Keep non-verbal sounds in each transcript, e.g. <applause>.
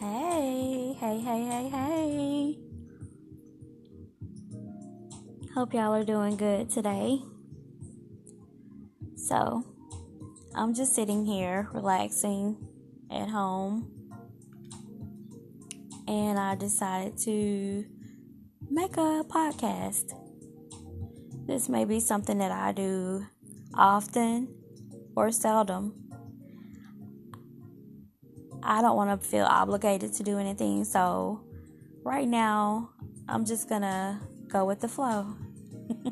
Hey, hey, hey, hey, hey. Hope y'all are doing good today. So, I'm just sitting here relaxing at home. And I decided to make a podcast. This may be something that I do often or seldom. I don't want to feel obligated to do anything, so right now I'm just gonna go with the flow. <laughs>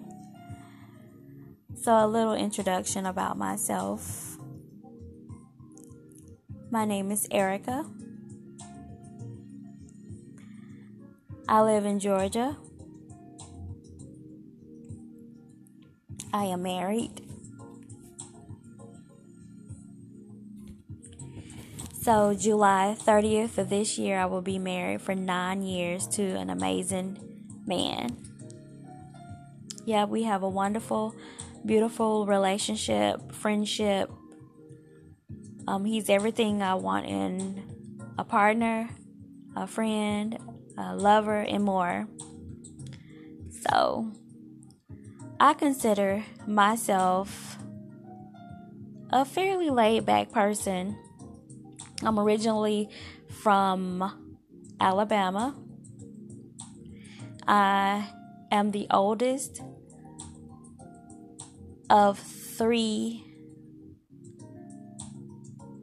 so, a little introduction about myself. My name is Erica. I live in Georgia. I am married. So, July 30th of this year, I will be married for nine years to an amazing man. Yeah, we have a wonderful, beautiful relationship, friendship. Um, he's everything I want in a partner, a friend, a lover, and more. So, I consider myself a fairly laid back person I'm originally from Alabama. I am the oldest of three.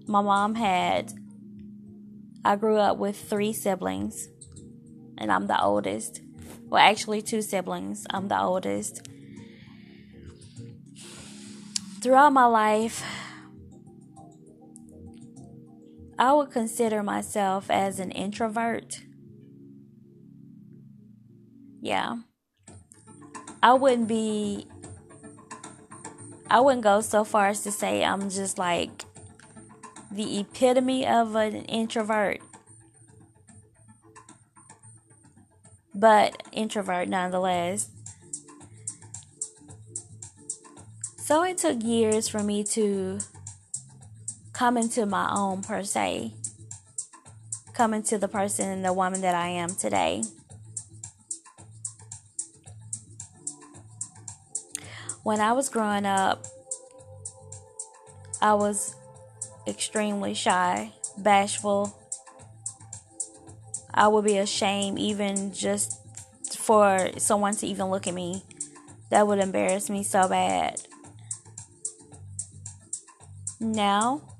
My mom had, I grew up with three siblings, and I'm the oldest. Well, actually, two siblings. I'm the oldest. Throughout my life, I would consider myself as an introvert. Yeah. I wouldn't be I wouldn't go so far as to say I'm just like the epitome of an introvert. But introvert nonetheless. So it took years for me to come to my own per se, coming to the person and the woman that I am today. When I was growing up, I was extremely shy, bashful. I would be ashamed even just for someone to even look at me. That would embarrass me so bad. Now,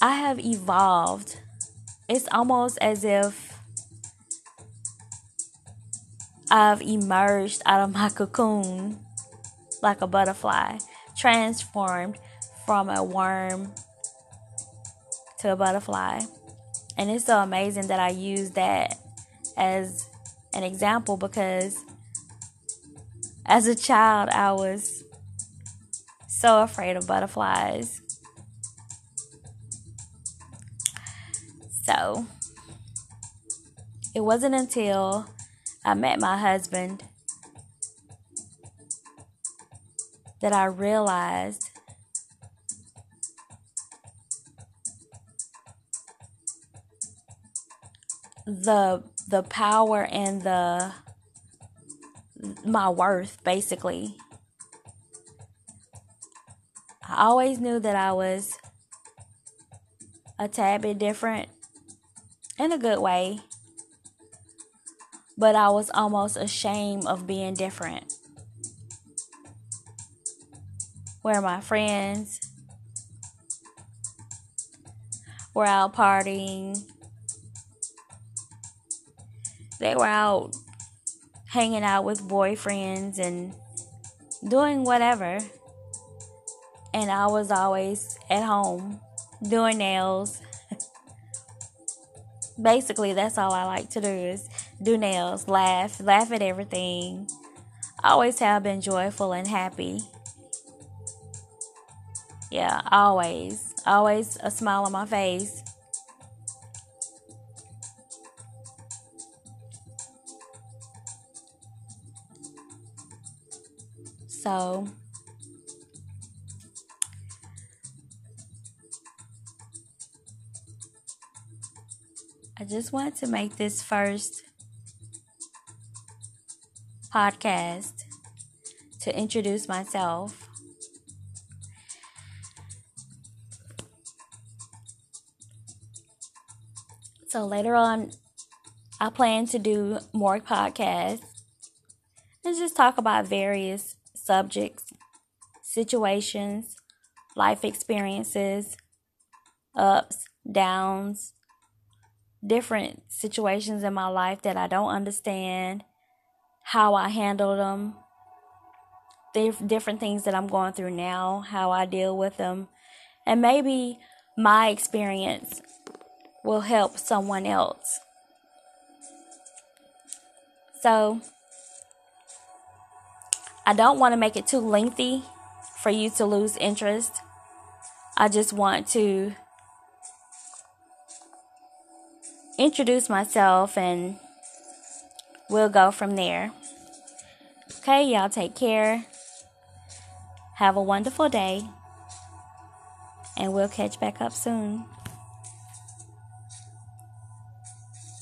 I have evolved. It's almost as if I've emerged out of my cocoon like a butterfly, transformed from a worm to a butterfly. And it's so amazing that I use that as an example because as a child, I was so afraid of butterflies. So it wasn't until I met my husband that I realized the the power and the my worth basically. I always knew that I was a tad bit different in a good way. But I was almost ashamed of being different. Where my friends were out partying, they were out hanging out with boyfriends and doing whatever. And I was always at home doing nails, basically that's all I like to do is do nails, laugh, laugh at everything. always have been joyful and happy. Yeah, always. Always a smile on my face. So I just want to make this first podcast to introduce myself. So later on, I plan to do more podcasts and just talk about various subjects, situations, life experiences, ups, downs, different situations in my life that I don't understand, how I handle them, different things that I'm going through now, how I deal with them, and maybe my experience will help someone else. So, I don't want to make it too lengthy for you to lose interest. I just want to introduce myself and we'll go from there. Okay, y'all take care. Have a wonderful day. And we'll catch back up soon.